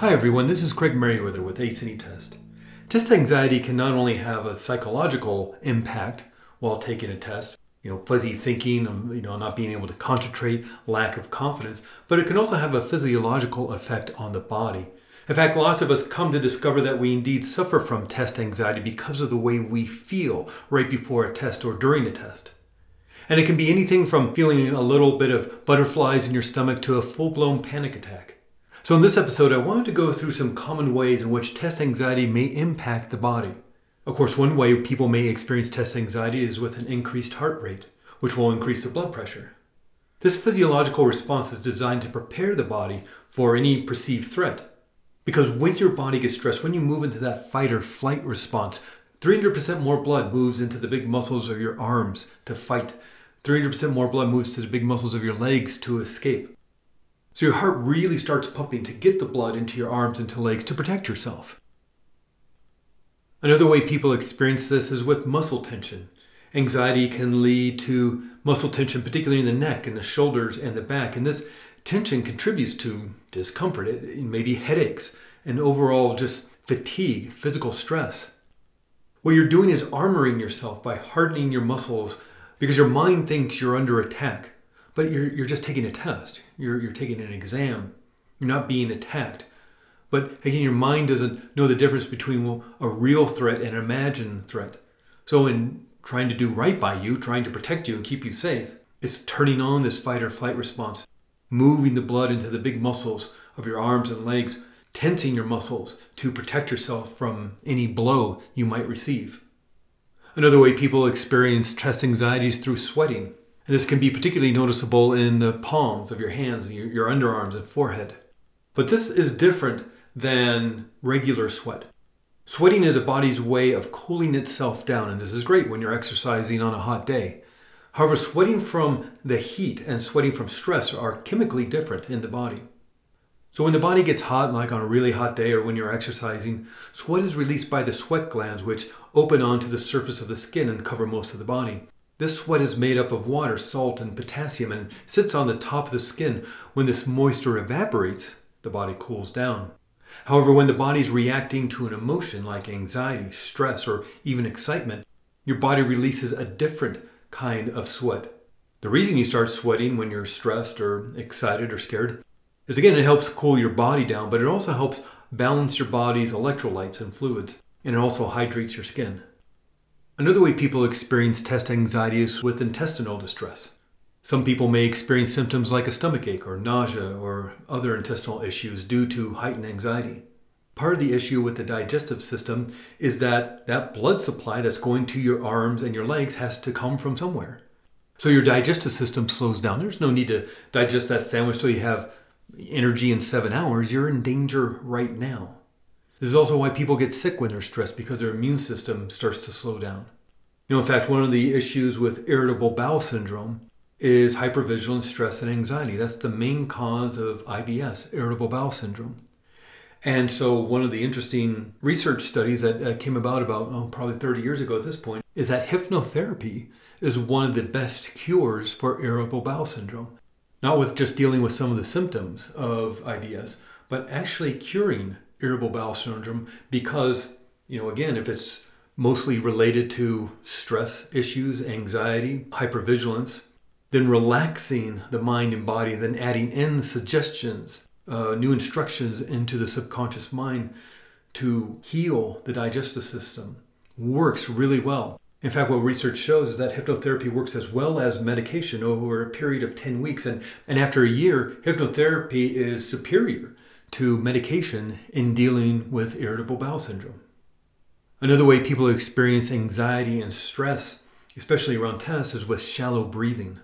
Hi everyone, this is Craig Merriweather with ACE Test. Test anxiety can not only have a psychological impact while taking a test, you know, fuzzy thinking, um, you know, not being able to concentrate, lack of confidence, but it can also have a physiological effect on the body. In fact, lots of us come to discover that we indeed suffer from test anxiety because of the way we feel right before a test or during a test. And it can be anything from feeling a little bit of butterflies in your stomach to a full blown panic attack. So, in this episode, I wanted to go through some common ways in which test anxiety may impact the body. Of course, one way people may experience test anxiety is with an increased heart rate, which will increase the blood pressure. This physiological response is designed to prepare the body for any perceived threat. Because when your body gets stressed, when you move into that fight or flight response, 300% more blood moves into the big muscles of your arms to fight. 300% more blood moves to the big muscles of your legs to escape. So your heart really starts pumping to get the blood into your arms and to legs to protect yourself. Another way people experience this is with muscle tension. Anxiety can lead to muscle tension, particularly in the neck and the shoulders and the back. And this tension contributes to discomfort, it, maybe headaches, and overall just fatigue, physical stress. What you're doing is armoring yourself by hardening your muscles because your mind thinks you're under attack but you're, you're just taking a test. You're, you're taking an exam. You're not being attacked. But again, your mind doesn't know the difference between a real threat and an imagined threat. So, in trying to do right by you, trying to protect you and keep you safe, it's turning on this fight or flight response, moving the blood into the big muscles of your arms and legs, tensing your muscles to protect yourself from any blow you might receive. Another way people experience test anxieties through sweating. And this can be particularly noticeable in the palms of your hands, your, your underarms, and forehead. But this is different than regular sweat. Sweating is a body's way of cooling itself down, and this is great when you're exercising on a hot day. However, sweating from the heat and sweating from stress are chemically different in the body. So, when the body gets hot, like on a really hot day or when you're exercising, sweat is released by the sweat glands, which open onto the surface of the skin and cover most of the body. This sweat is made up of water, salt, and potassium and sits on the top of the skin. When this moisture evaporates, the body cools down. However, when the body is reacting to an emotion like anxiety, stress, or even excitement, your body releases a different kind of sweat. The reason you start sweating when you're stressed or excited or scared is again, it helps cool your body down, but it also helps balance your body's electrolytes and fluids, and it also hydrates your skin. Another way people experience test anxiety is with intestinal distress. Some people may experience symptoms like a stomach ache or nausea or other intestinal issues due to heightened anxiety. Part of the issue with the digestive system is that that blood supply that's going to your arms and your legs has to come from somewhere. So your digestive system slows down. There's no need to digest that sandwich so you have energy in seven hours. You're in danger right now. This is also why people get sick when they're stressed because their immune system starts to slow down. You know, in fact, one of the issues with irritable bowel syndrome is hypervigilance, stress, and anxiety. That's the main cause of IBS, irritable bowel syndrome. And so, one of the interesting research studies that uh, came about about oh, probably 30 years ago at this point is that hypnotherapy is one of the best cures for irritable bowel syndrome. Not with just dealing with some of the symptoms of IBS, but actually curing irritable bowel syndrome because, you know, again, if it's mostly related to stress issues, anxiety, hypervigilance, then relaxing the mind and body, then adding in suggestions, uh, new instructions into the subconscious mind to heal the digestive system works really well. In fact, what research shows is that hypnotherapy works as well as medication over a period of 10 weeks. And, and after a year, hypnotherapy is superior to medication in dealing with irritable bowel syndrome. Another way people experience anxiety and stress, especially around tests, is with shallow breathing.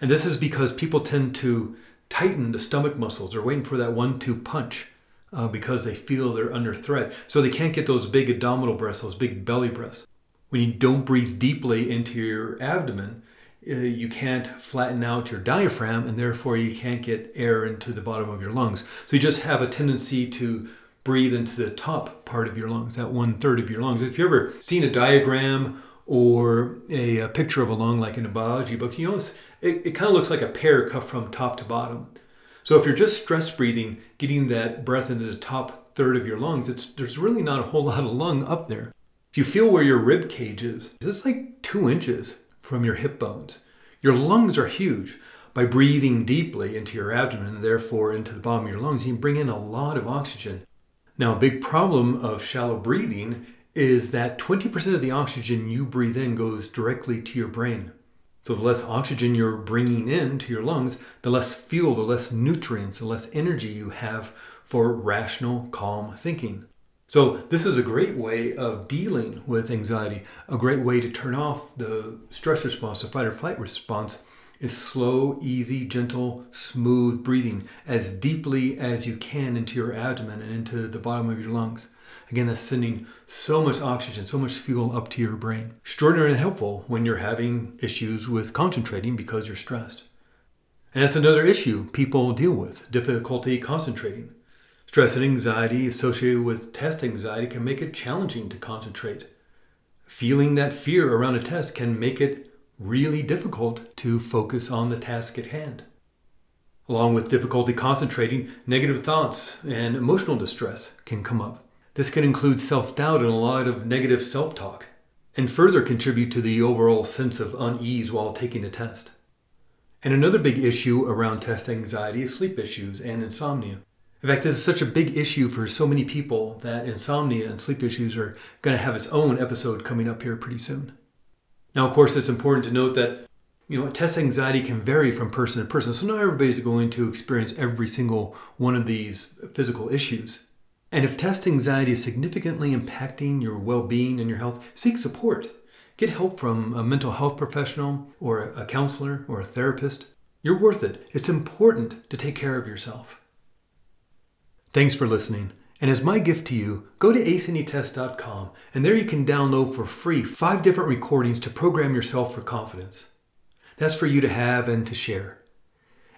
And this is because people tend to tighten the stomach muscles. They're waiting for that one two punch uh, because they feel they're under threat. So they can't get those big abdominal breaths, those big belly breaths. When you don't breathe deeply into your abdomen, Uh, you can't flatten out your diaphragm and therefore you can't get air into the bottom of your lungs. So you just have a tendency to breathe into the top part of your lungs, that one third of your lungs. If you've ever seen a diagram or a, a picture of a lung like in a biology book, you notice it, it kind of looks like a pear cut from top to bottom. So if you're just stress breathing, getting that breath into the top third of your lungs, it's there's really not a whole lot of lung up there. If you feel where your rib cage is, it's like two inches from your hip bones. Your lungs are huge. By breathing deeply into your abdomen and therefore into the bottom of your lungs, you can bring in a lot of oxygen. Now, a big problem of shallow breathing is that 20% of the oxygen you breathe in goes directly to your brain. So, the less oxygen you're bringing in to your lungs, the less fuel, the less nutrients, the less energy you have for rational, calm thinking. So, this is a great way of dealing with anxiety, a great way to turn off the stress response, the fight or flight response, is slow, easy, gentle, smooth breathing as deeply as you can into your abdomen and into the bottom of your lungs. Again, that's sending so much oxygen, so much fuel up to your brain. Extraordinarily helpful when you're having issues with concentrating because you're stressed. And that's another issue people deal with difficulty concentrating. Stress and anxiety associated with test anxiety can make it challenging to concentrate. Feeling that fear around a test can make it really difficult to focus on the task at hand. Along with difficulty concentrating, negative thoughts and emotional distress can come up. This can include self doubt and a lot of negative self talk, and further contribute to the overall sense of unease while taking a test. And another big issue around test anxiety is sleep issues and insomnia. In fact, this is such a big issue for so many people that insomnia and sleep issues are going to have its own episode coming up here pretty soon. Now, of course, it's important to note that you know test anxiety can vary from person to person, so not everybody's going to experience every single one of these physical issues. And if test anxiety is significantly impacting your well-being and your health, seek support. Get help from a mental health professional or a counselor or a therapist. You're worth it. It's important to take care of yourself. Thanks for listening. And as my gift to you, go to aceanytest.com and there you can download for free five different recordings to program yourself for confidence. That's for you to have and to share.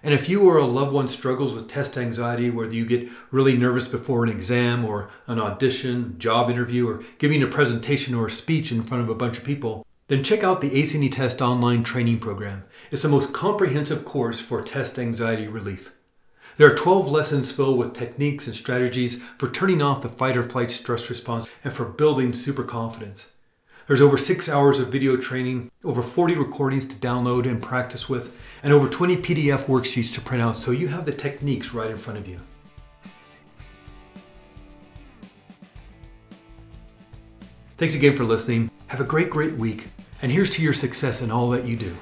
And if you or a loved one struggles with test anxiety, whether you get really nervous before an exam or an audition, job interview, or giving a presentation or a speech in front of a bunch of people, then check out the ACE Any Test online training program. It's the most comprehensive course for test anxiety relief. There are 12 lessons filled with techniques and strategies for turning off the fight or flight stress response and for building super confidence. There's over six hours of video training, over 40 recordings to download and practice with, and over 20 PDF worksheets to print out so you have the techniques right in front of you. Thanks again for listening. Have a great, great week, and here's to your success in all that you do.